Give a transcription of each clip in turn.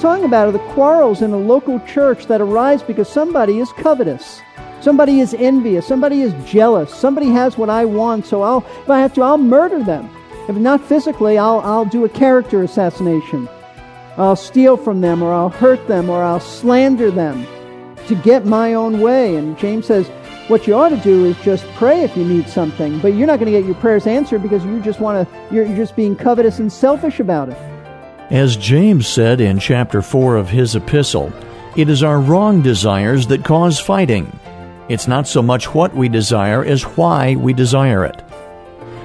talking about are the quarrels in a local church that arise because somebody is covetous. Somebody is envious. Somebody is jealous. Somebody has what I want, so I'll, if I have to, I'll murder them. If not physically, I'll, I'll do a character assassination. I'll steal from them, or I'll hurt them, or I'll slander them to get my own way. And James says, what you ought to do is just pray if you need something, but you're not going to get your prayers answered because you just want to, you're just being covetous and selfish about it. As James said in chapter 4 of his epistle, it is our wrong desires that cause fighting. It's not so much what we desire as why we desire it.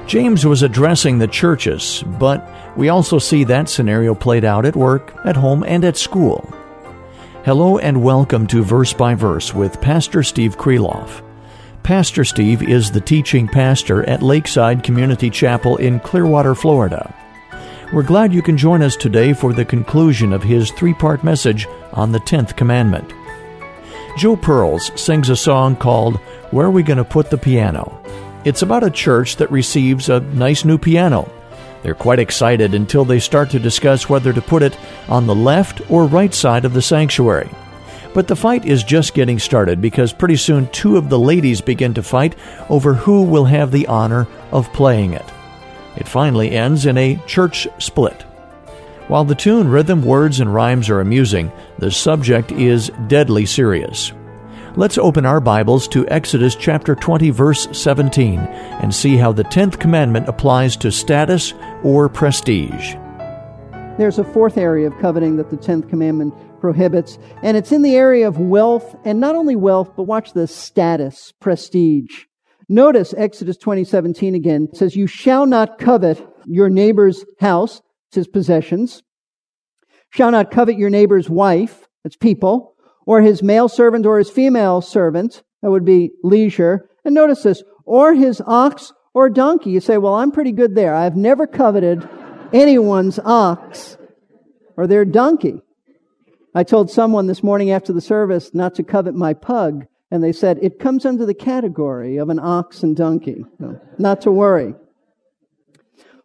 James was addressing the churches, but we also see that scenario played out at work, at home, and at school. Hello and welcome to Verse by Verse with Pastor Steve Kreloff. Pastor Steve is the teaching pastor at Lakeside Community Chapel in Clearwater, Florida. We're glad you can join us today for the conclusion of his three part message on the 10th commandment. Joe Pearls sings a song called Where Are We to Put the Piano? It's about a church that receives a nice new piano. They're quite excited until they start to discuss whether to put it on the left or right side of the sanctuary. But the fight is just getting started because pretty soon two of the ladies begin to fight over who will have the honor of playing it. It finally ends in a church split. While the tune, rhythm, words, and rhymes are amusing, the subject is deadly serious. Let's open our Bibles to Exodus chapter 20, verse 17, and see how the 10th commandment applies to status or prestige. There's a fourth area of coveting that the 10th commandment prohibits, and it's in the area of wealth, and not only wealth, but watch the status, prestige. Notice Exodus 20:17 again. It says, "You shall not covet your neighbor's house, it's his possessions. Shall not covet your neighbor's wife, that's people, or his male servant or his female servant, that would be leisure. And notice this, or his ox or donkey. You say, well, I'm pretty good there. I've never coveted anyone's ox or their donkey. I told someone this morning after the service not to covet my pug, and they said it comes under the category of an ox and donkey. Not to worry.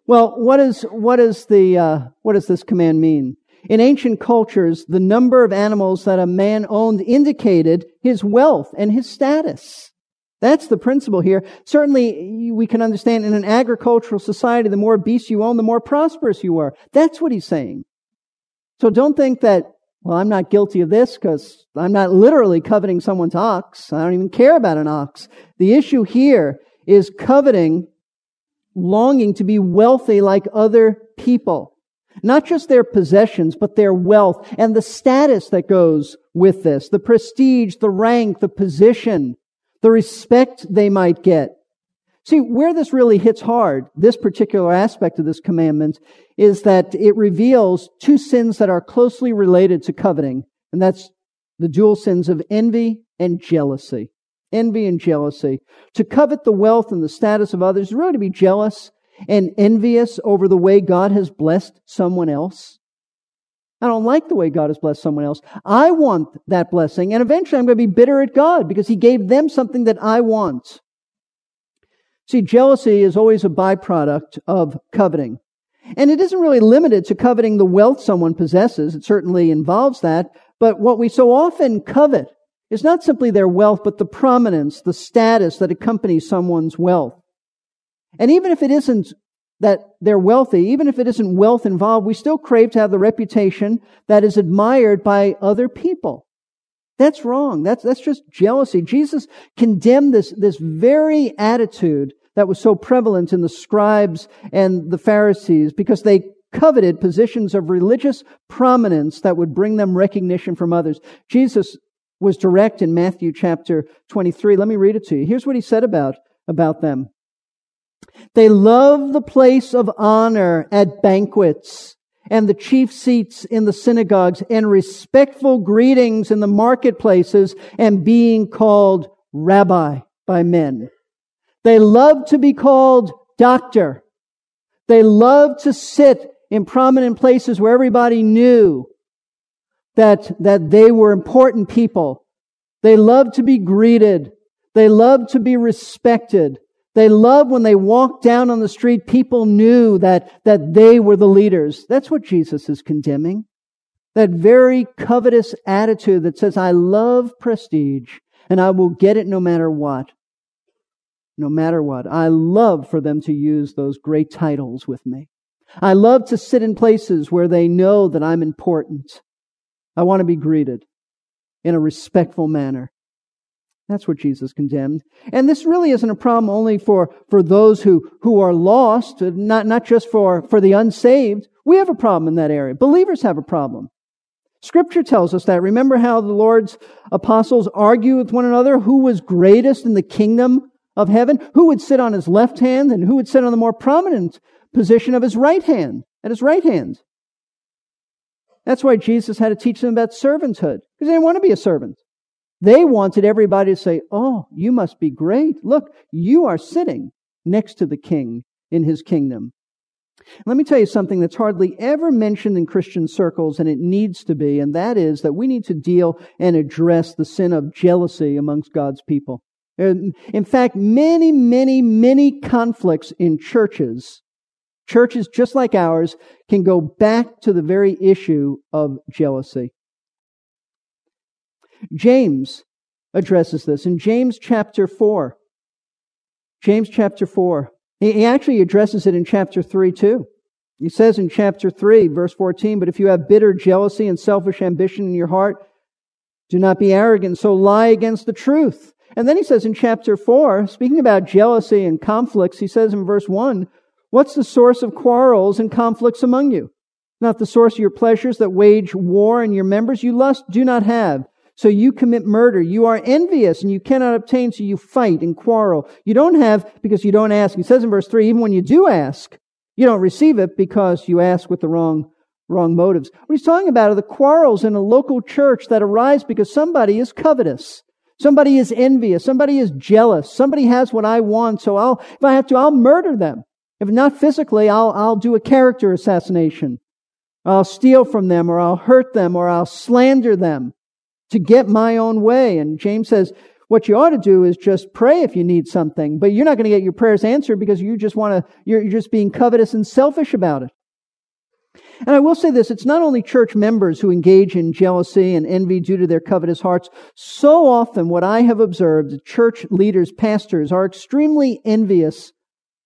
Well, what is what is the uh, what does this command mean? In ancient cultures, the number of animals that a man owned indicated his wealth and his status. That's the principle here. Certainly, we can understand in an agricultural society, the more beasts you own, the more prosperous you are. That's what he's saying. So don't think that well, I'm not guilty of this because I'm not literally coveting someone's ox. I don't even care about an ox. The issue here is coveting, longing to be wealthy like other people. Not just their possessions, but their wealth and the status that goes with this. The prestige, the rank, the position, the respect they might get. See, where this really hits hard, this particular aspect of this commandment, is that it reveals two sins that are closely related to coveting, and that's the dual sins of envy and jealousy. Envy and jealousy. To covet the wealth and the status of others, really to be jealous and envious over the way God has blessed someone else. I don't like the way God has blessed someone else. I want that blessing, and eventually I'm going to be bitter at God because He gave them something that I want. See, jealousy is always a byproduct of coveting. And it isn't really limited to coveting the wealth someone possesses. It certainly involves that. But what we so often covet is not simply their wealth, but the prominence, the status that accompanies someone's wealth. And even if it isn't that they're wealthy, even if it isn't wealth involved, we still crave to have the reputation that is admired by other people. That's wrong. That's, that's just jealousy. Jesus condemned this, this very attitude that was so prevalent in the scribes and the Pharisees because they coveted positions of religious prominence that would bring them recognition from others. Jesus was direct in Matthew chapter 23. Let me read it to you. Here's what he said about about them. They love the place of honor at banquets and the chief seats in the synagogues and respectful greetings in the marketplaces and being called rabbi by men. They love to be called doctor. They love to sit in prominent places where everybody knew that, that they were important people. They love to be greeted. They love to be respected. They loved when they walked down on the street, people knew that, that they were the leaders. That's what Jesus is condemning. That very covetous attitude that says, I love prestige and I will get it no matter what. No matter what. I love for them to use those great titles with me. I love to sit in places where they know that I'm important. I want to be greeted in a respectful manner. That's what Jesus condemned. And this really isn't a problem only for, for those who, who are lost, not, not just for, for the unsaved. We have a problem in that area. Believers have a problem. Scripture tells us that. Remember how the Lord's apostles argue with one another who was greatest in the kingdom of heaven? Who would sit on his left hand and who would sit on the more prominent position of his right hand, at his right hand? That's why Jesus had to teach them about servanthood, because they didn't want to be a servant. They wanted everybody to say, Oh, you must be great. Look, you are sitting next to the king in his kingdom. Let me tell you something that's hardly ever mentioned in Christian circles, and it needs to be, and that is that we need to deal and address the sin of jealousy amongst God's people. In fact, many, many, many conflicts in churches, churches just like ours, can go back to the very issue of jealousy. James addresses this in James chapter 4. James chapter 4. He actually addresses it in chapter 3 too. He says in chapter 3, verse 14, But if you have bitter jealousy and selfish ambition in your heart, do not be arrogant, so lie against the truth. And then he says in chapter 4, speaking about jealousy and conflicts, he says in verse 1, What's the source of quarrels and conflicts among you? Not the source of your pleasures that wage war in your members? You lust, do not have. So you commit murder. You are envious and you cannot obtain, so you fight and quarrel. You don't have because you don't ask. He says in verse 3, even when you do ask, you don't receive it because you ask with the wrong, wrong motives. What he's talking about are the quarrels in a local church that arise because somebody is covetous. Somebody is envious. Somebody is jealous. Somebody has what I want, so I'll, if I have to, I'll murder them. If not physically, I'll, I'll do a character assassination. I'll steal from them, or I'll hurt them, or I'll slander them to get my own way. And James says, what you ought to do is just pray if you need something, but you're not going to get your prayers answered because you just want to, you're, you're just being covetous and selfish about it. And I will say this, it's not only church members who engage in jealousy and envy due to their covetous hearts. So often what I have observed, church leaders, pastors are extremely envious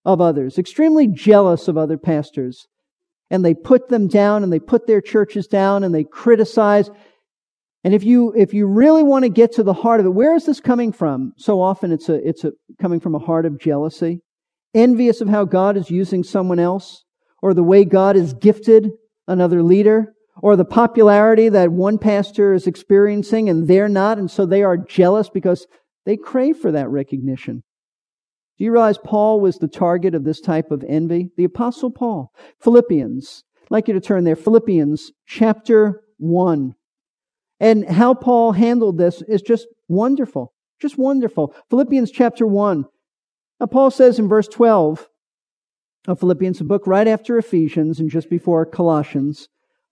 of others, extremely jealous of other pastors. And they put them down and they put their churches down and they criticize and if you, if you really want to get to the heart of it, where is this coming from? So often it's a, it's a, coming from a heart of jealousy, envious of how God is using someone else, or the way God has gifted another leader, or the popularity that one pastor is experiencing and they're not, and so they are jealous because they crave for that recognition. Do you realize Paul was the target of this type of envy? The apostle Paul. Philippians. I'd like you to turn there. Philippians chapter 1. And how Paul handled this is just wonderful. Just wonderful. Philippians chapter 1. Now, Paul says in verse 12 of Philippians, a book right after Ephesians and just before Colossians,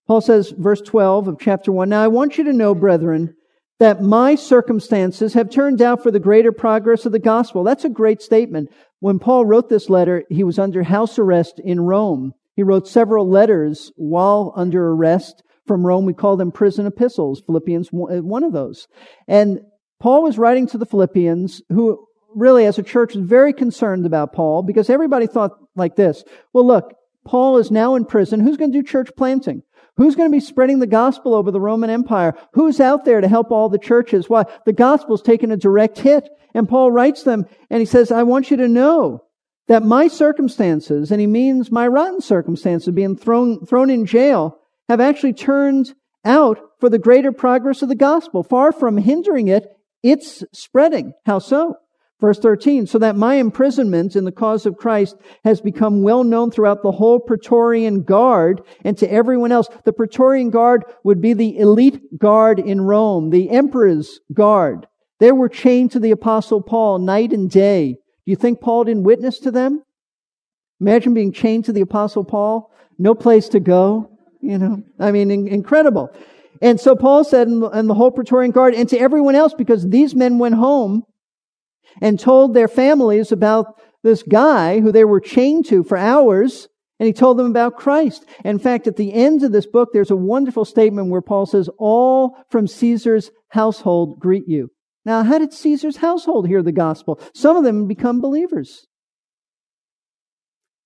Paul says, verse 12 of chapter 1, Now I want you to know, brethren, that my circumstances have turned out for the greater progress of the gospel. That's a great statement. When Paul wrote this letter, he was under house arrest in Rome. He wrote several letters while under arrest from Rome. We call them prison epistles. Philippians, uh, one of those. And Paul was writing to the Philippians who really as a church was very concerned about Paul because everybody thought like this. Well, look, Paul is now in prison. Who's going to do church planting? Who's going to be spreading the gospel over the Roman Empire? Who's out there to help all the churches? Why? The gospel's taken a direct hit. And Paul writes them and he says, I want you to know that my circumstances, and he means my rotten circumstances, being thrown, thrown in jail, have actually turned out for the greater progress of the gospel. Far from hindering it, it's spreading. How so? Verse 13, so that my imprisonment in the cause of Christ has become well known throughout the whole Praetorian Guard and to everyone else. The Praetorian Guard would be the elite guard in Rome, the emperor's guard. They were chained to the apostle Paul night and day. Do you think Paul didn't witness to them? Imagine being chained to the apostle Paul, no place to go, you know, I mean, in- incredible. And so Paul said, and the whole Praetorian Guard, and to everyone else, because these men went home and told their families about this guy who they were chained to for hours, and he told them about Christ. In fact, at the end of this book, there's a wonderful statement where Paul says, All from Caesar's household greet you. Now, how did Caesar's household hear the gospel? Some of them become believers.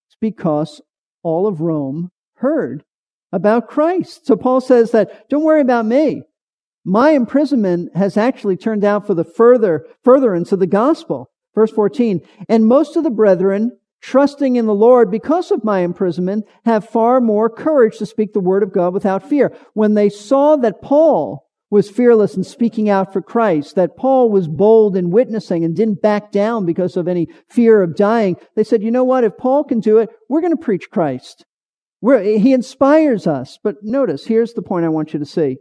It's because all of Rome heard about Christ. So Paul says that, don't worry about me my imprisonment has actually turned out for the further furtherance of the gospel. Verse 14, and most of the brethren, trusting in the Lord because of my imprisonment, have far more courage to speak the word of God without fear. When they saw that Paul was fearless in speaking out for Christ, that Paul was bold in witnessing and didn't back down because of any fear of dying, they said, you know what? If Paul can do it, we're going to preach Christ. We're, he inspires us. But notice, here's the point I want you to see.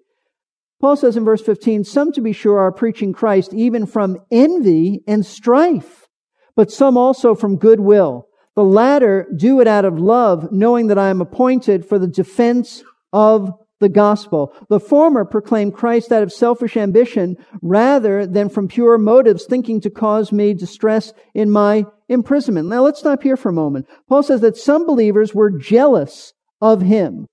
Paul says in verse 15, some to be sure are preaching Christ even from envy and strife, but some also from goodwill. The latter do it out of love, knowing that I am appointed for the defense of the gospel. The former proclaim Christ out of selfish ambition rather than from pure motives, thinking to cause me distress in my imprisonment. Now let's stop here for a moment. Paul says that some believers were jealous of him.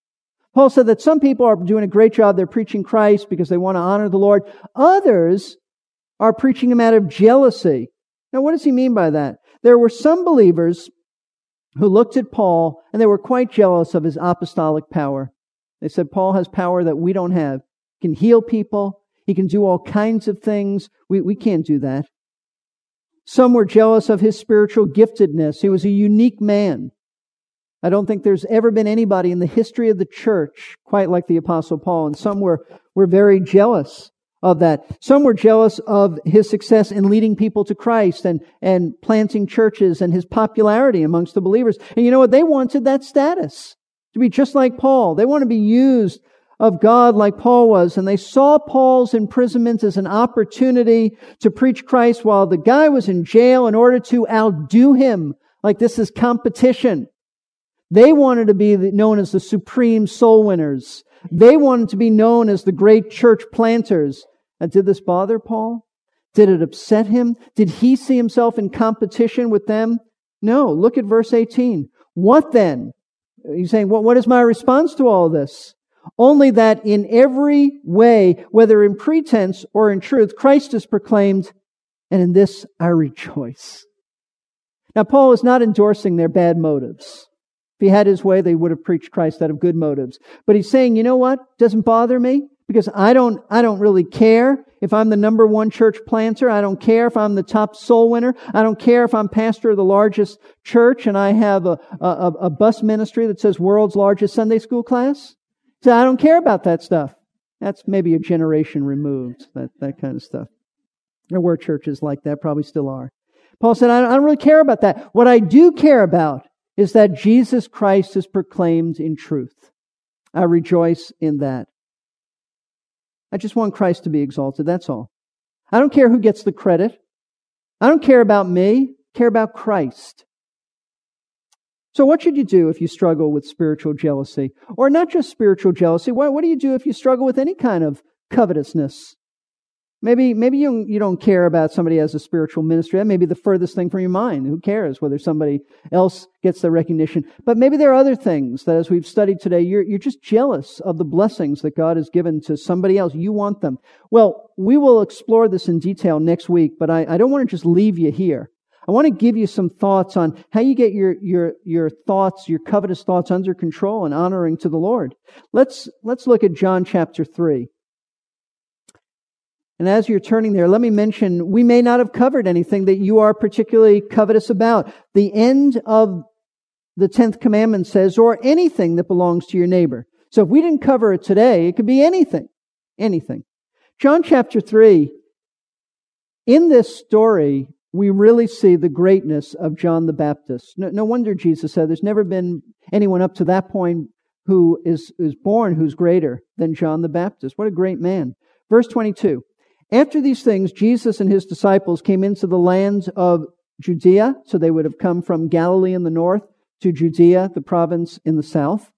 Paul said that some people are doing a great job. They're preaching Christ because they want to honor the Lord. Others are preaching him out of jealousy. Now, what does he mean by that? There were some believers who looked at Paul and they were quite jealous of his apostolic power. They said, Paul has power that we don't have. He can heal people. He can do all kinds of things. We, we can't do that. Some were jealous of his spiritual giftedness. He was a unique man. I don't think there's ever been anybody in the history of the church quite like the Apostle Paul, and some were, were very jealous of that. Some were jealous of his success in leading people to Christ and, and planting churches and his popularity amongst the believers. And you know what? They wanted that status to be just like Paul. They want to be used of God like Paul was. And they saw Paul's imprisonment as an opportunity to preach Christ while the guy was in jail in order to outdo him. Like this is competition. They wanted to be known as the supreme soul winners. They wanted to be known as the great church planters. And did this bother Paul? Did it upset him? Did he see himself in competition with them? No. Look at verse 18. What then? He's saying, well, what is my response to all this? Only that in every way, whether in pretense or in truth, Christ is proclaimed, and in this I rejoice. Now, Paul is not endorsing their bad motives. He had his way, they would have preached Christ out of good motives. But he's saying, you know what? Doesn't bother me because I don't, I don't really care if I'm the number one church planter. I don't care if I'm the top soul winner. I don't care if I'm pastor of the largest church and I have a, a, a bus ministry that says world's largest Sunday school class. So I don't care about that stuff. That's maybe a generation removed, that, that kind of stuff. There were churches like that, probably still are. Paul said, I don't really care about that. What I do care about is that Jesus Christ is proclaimed in truth. I rejoice in that. I just want Christ to be exalted, that's all. I don't care who gets the credit. I don't care about me, I care about Christ. So what should you do if you struggle with spiritual jealousy? Or not just spiritual jealousy, what, what do you do if you struggle with any kind of covetousness? Maybe, maybe you, you don't care about somebody as a spiritual ministry. That may be the furthest thing from your mind. Who cares whether somebody else gets the recognition? But maybe there are other things that as we've studied today, you're, you're just jealous of the blessings that God has given to somebody else. You want them. Well, we will explore this in detail next week, but I, I don't want to just leave you here. I want to give you some thoughts on how you get your, your, your thoughts, your covetous thoughts under control and honoring to the Lord. Let's, let's look at John chapter 3. And as you're turning there, let me mention we may not have covered anything that you are particularly covetous about. The end of the 10th commandment says, or anything that belongs to your neighbor. So if we didn't cover it today, it could be anything. Anything. John chapter 3, in this story, we really see the greatness of John the Baptist. No, no, wonder Jesus said there's never been anyone up to that point who is, is born who's greater than John the Baptist. What a great man. Verse 22. After these things, Jesus and his disciples came into the lands of Judea, so they would have come from Galilee in the north to Judea, the province in the south.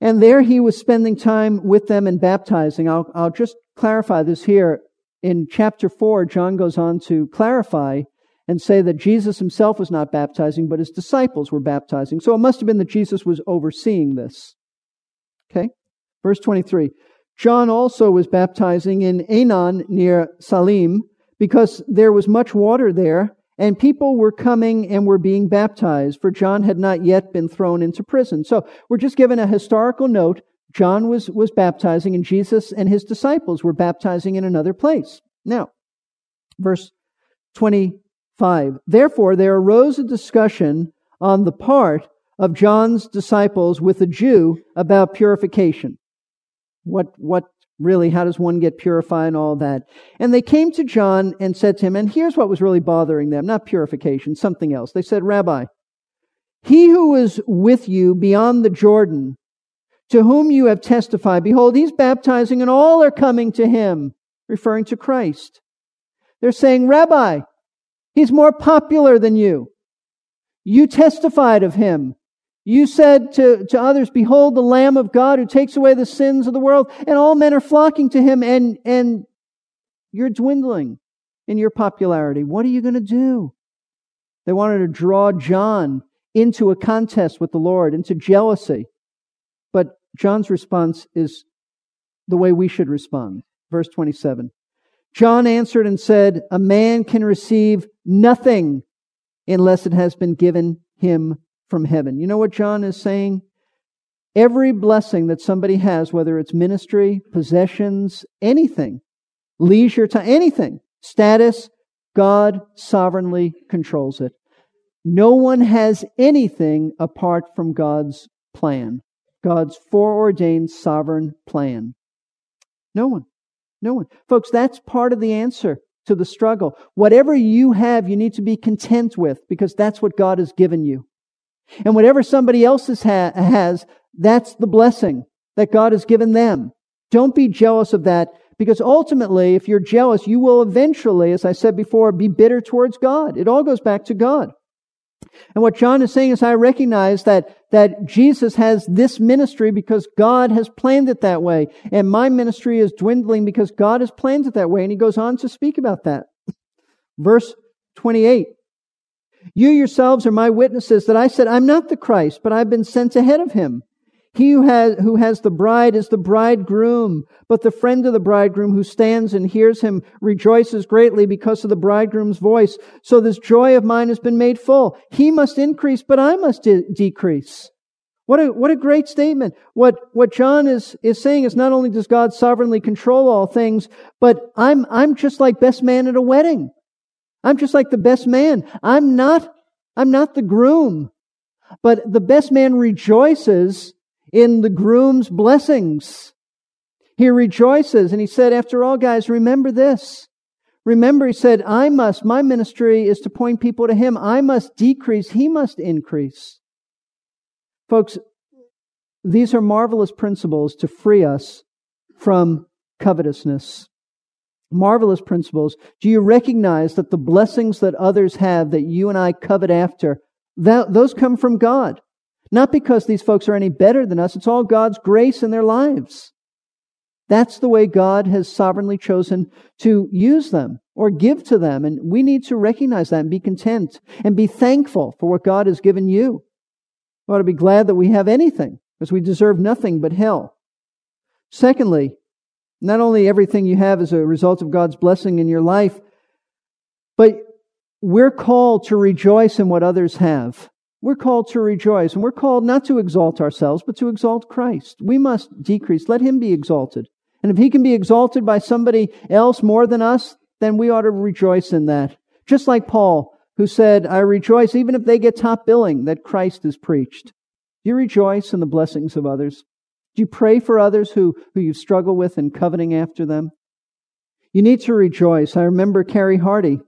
And there he was spending time with them and baptizing. I'll, I'll just clarify this here. In chapter 4, John goes on to clarify and say that Jesus himself was not baptizing, but his disciples were baptizing. So it must have been that Jesus was overseeing this. Okay? Verse 23. John also was baptizing in Aenon near Salim because there was much water there and people were coming and were being baptized for John had not yet been thrown into prison. So we're just given a historical note. John was, was baptizing and Jesus and his disciples were baptizing in another place. Now, verse 25. Therefore, there arose a discussion on the part of John's disciples with a Jew about purification. What, what really, how does one get purified and all that? And they came to John and said to him, and here's what was really bothering them, not purification, something else. They said, Rabbi, he who is with you beyond the Jordan, to whom you have testified, behold, he's baptizing and all are coming to him, referring to Christ. They're saying, Rabbi, he's more popular than you. You testified of him. You said to, to others, Behold the Lamb of God who takes away the sins of the world, and all men are flocking to him, and, and you're dwindling in your popularity. What are you going to do? They wanted to draw John into a contest with the Lord, into jealousy. But John's response is the way we should respond. Verse 27. John answered and said, A man can receive nothing unless it has been given him from heaven. You know what John is saying? Every blessing that somebody has, whether it's ministry, possessions, anything, leisure time, anything, status, God sovereignly controls it. No one has anything apart from God's plan, God's foreordained sovereign plan. No one. No one. Folks, that's part of the answer to the struggle. Whatever you have, you need to be content with because that's what God has given you. And whatever somebody else ha- has, that's the blessing that God has given them. Don't be jealous of that because ultimately, if you're jealous, you will eventually, as I said before, be bitter towards God. It all goes back to God. And what John is saying is, I recognize that, that Jesus has this ministry because God has planned it that way. And my ministry is dwindling because God has planned it that way. And he goes on to speak about that. Verse 28. You yourselves are my witnesses that I said, I'm not the Christ, but I've been sent ahead of him. He who has, who has the bride is the bridegroom, but the friend of the bridegroom who stands and hears him rejoices greatly because of the bridegroom's voice. So this joy of mine has been made full. He must increase, but I must de- decrease. What a, what a great statement. What, what John is, is saying is not only does God sovereignly control all things, but I'm, I'm just like best man at a wedding. I'm just like the best man. I'm not, I'm not the groom. But the best man rejoices in the groom's blessings. He rejoices and he said, after all, guys, remember this. Remember, he said, I must, my ministry is to point people to him. I must decrease. He must increase. Folks, these are marvelous principles to free us from covetousness marvelous principles. Do you recognize that the blessings that others have that you and I covet after, that, those come from God? Not because these folks are any better than us. It's all God's grace in their lives. That's the way God has sovereignly chosen to use them or give to them. And we need to recognize that and be content and be thankful for what God has given you. We ought to be glad that we have anything because we deserve nothing but hell. Secondly, not only everything you have is a result of God's blessing in your life, but we're called to rejoice in what others have. We're called to rejoice, and we're called not to exalt ourselves, but to exalt Christ. We must decrease. Let Him be exalted. And if He can be exalted by somebody else more than us, then we ought to rejoice in that. Just like Paul, who said, I rejoice even if they get top billing that Christ is preached. You rejoice in the blessings of others? Do you pray for others who, who you struggle with and coveting after them? You need to rejoice. I remember Carrie Hardy.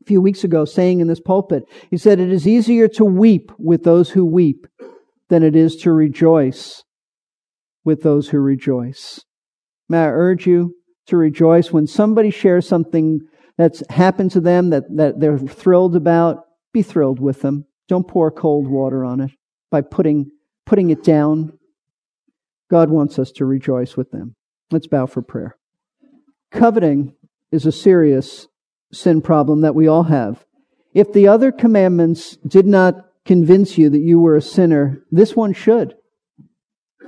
a few weeks ago saying in this pulpit. He said, It is easier to weep with those who weep than it is to rejoice with those who rejoice. May I urge you to rejoice when somebody shares something that's happened to them that, that they're thrilled about? Be thrilled with them. Don't pour cold water on it by putting, putting it down. God wants us to rejoice with them. Let's bow for prayer. Coveting is a serious sin problem that we all have. If the other commandments did not convince you that you were a sinner, this one should.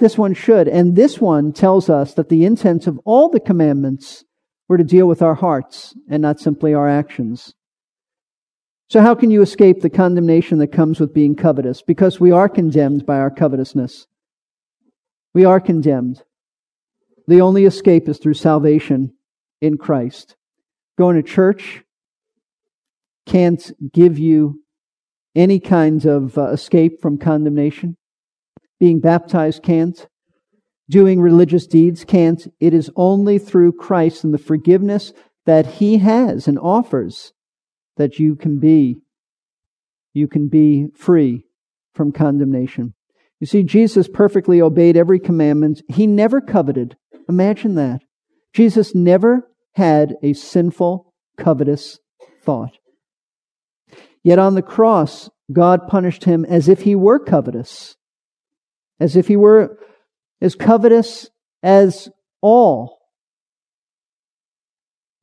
This one should. And this one tells us that the intent of all the commandments were to deal with our hearts and not simply our actions. So how can you escape the condemnation that comes with being covetous? Because we are condemned by our covetousness. We are condemned. The only escape is through salvation in Christ. Going to church can't give you any kind of uh, escape from condemnation. Being baptized can't. Doing religious deeds can't. It is only through Christ and the forgiveness that He has and offers that you can be, you can be free from condemnation. You see, Jesus perfectly obeyed every commandment. He never coveted. Imagine that. Jesus never had a sinful, covetous thought. Yet on the cross, God punished him as if he were covetous as if he were as covetous as all.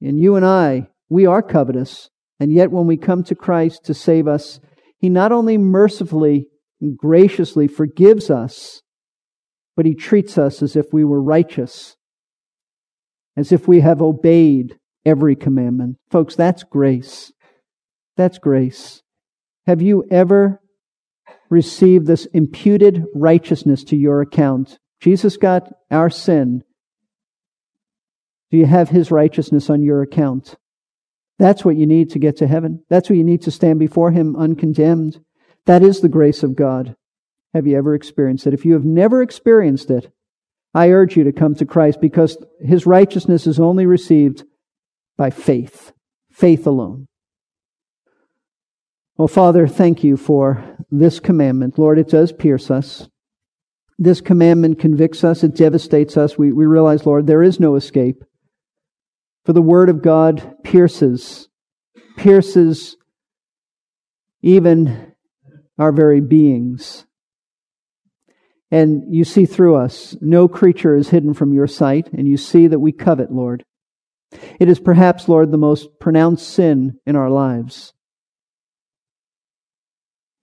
And you and I, we are covetous. And yet, when we come to Christ to save us, he not only mercifully graciously forgives us, but he treats us as if we were righteous, as if we have obeyed every commandment. Folks, that's grace. That's grace. Have you ever received this imputed righteousness to your account. Jesus got our sin. Do you have his righteousness on your account? That's what you need to get to heaven. That's what you need to stand before him uncondemned. That is the grace of God. Have you ever experienced it? If you have never experienced it, I urge you to come to Christ because his righteousness is only received by faith, faith alone. Well, Father, thank you for this commandment. Lord, it does pierce us. This commandment convicts us, it devastates us. We, we realize, Lord, there is no escape. For the Word of God pierces, pierces even our very beings. And you see through us. No creature is hidden from your sight, and you see that we covet, Lord. It is perhaps, Lord, the most pronounced sin in our lives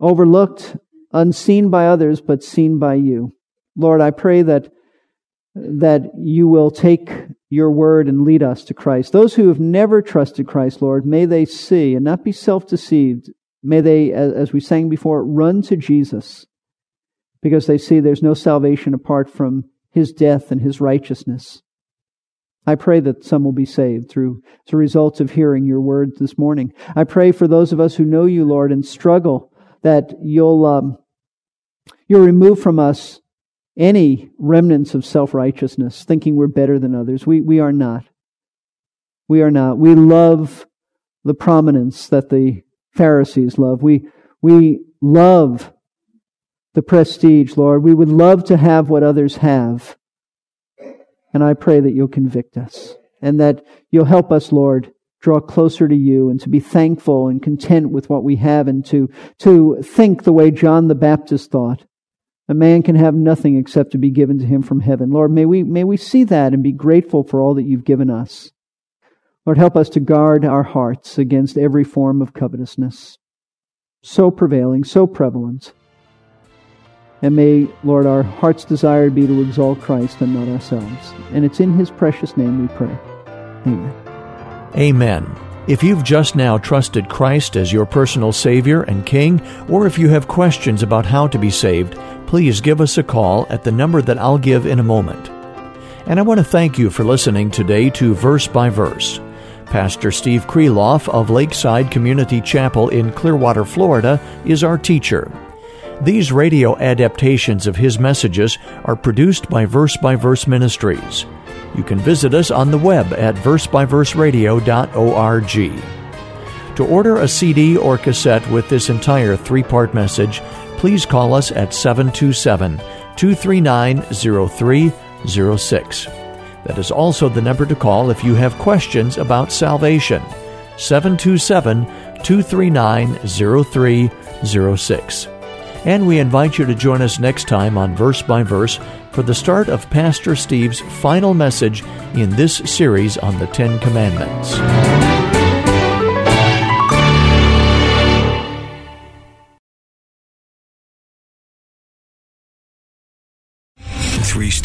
overlooked, unseen by others, but seen by you. Lord, I pray that, that you will take your word and lead us to Christ. Those who have never trusted Christ, Lord, may they see and not be self deceived. May they, as we sang before, run to Jesus because they see there's no salvation apart from his death and his righteousness. I pray that some will be saved through the results of hearing your word this morning. I pray for those of us who know you, Lord, and struggle that you'll um, you'll remove from us any remnants of self righteousness, thinking we're better than others. We we are not. We are not. We love the prominence that the Pharisees love. We we love the prestige, Lord. We would love to have what others have. And I pray that you'll convict us and that you'll help us, Lord, draw closer to you and to be thankful and content with what we have and to, to think the way John the Baptist thought. A man can have nothing except to be given to him from heaven. Lord, may we, may we see that and be grateful for all that you've given us. Lord, help us to guard our hearts against every form of covetousness. So prevailing, so prevalent. And may, Lord, our heart's desire be to exalt Christ and not ourselves. And it's in his precious name we pray. Amen. Amen. If you've just now trusted Christ as your personal Savior and King, or if you have questions about how to be saved, please give us a call at the number that I'll give in a moment. And I want to thank you for listening today to Verse by Verse. Pastor Steve Kreloff of Lakeside Community Chapel in Clearwater, Florida, is our teacher. These radio adaptations of his messages are produced by Verse by Verse Ministries. You can visit us on the web at versebyverseradio.org. To order a CD or cassette with this entire three part message, please call us at 727 239 0306. That is also the number to call if you have questions about salvation. 727 239 0306. And we invite you to join us next time on Verse by Verse for the start of Pastor Steve's final message in this series on the Ten Commandments.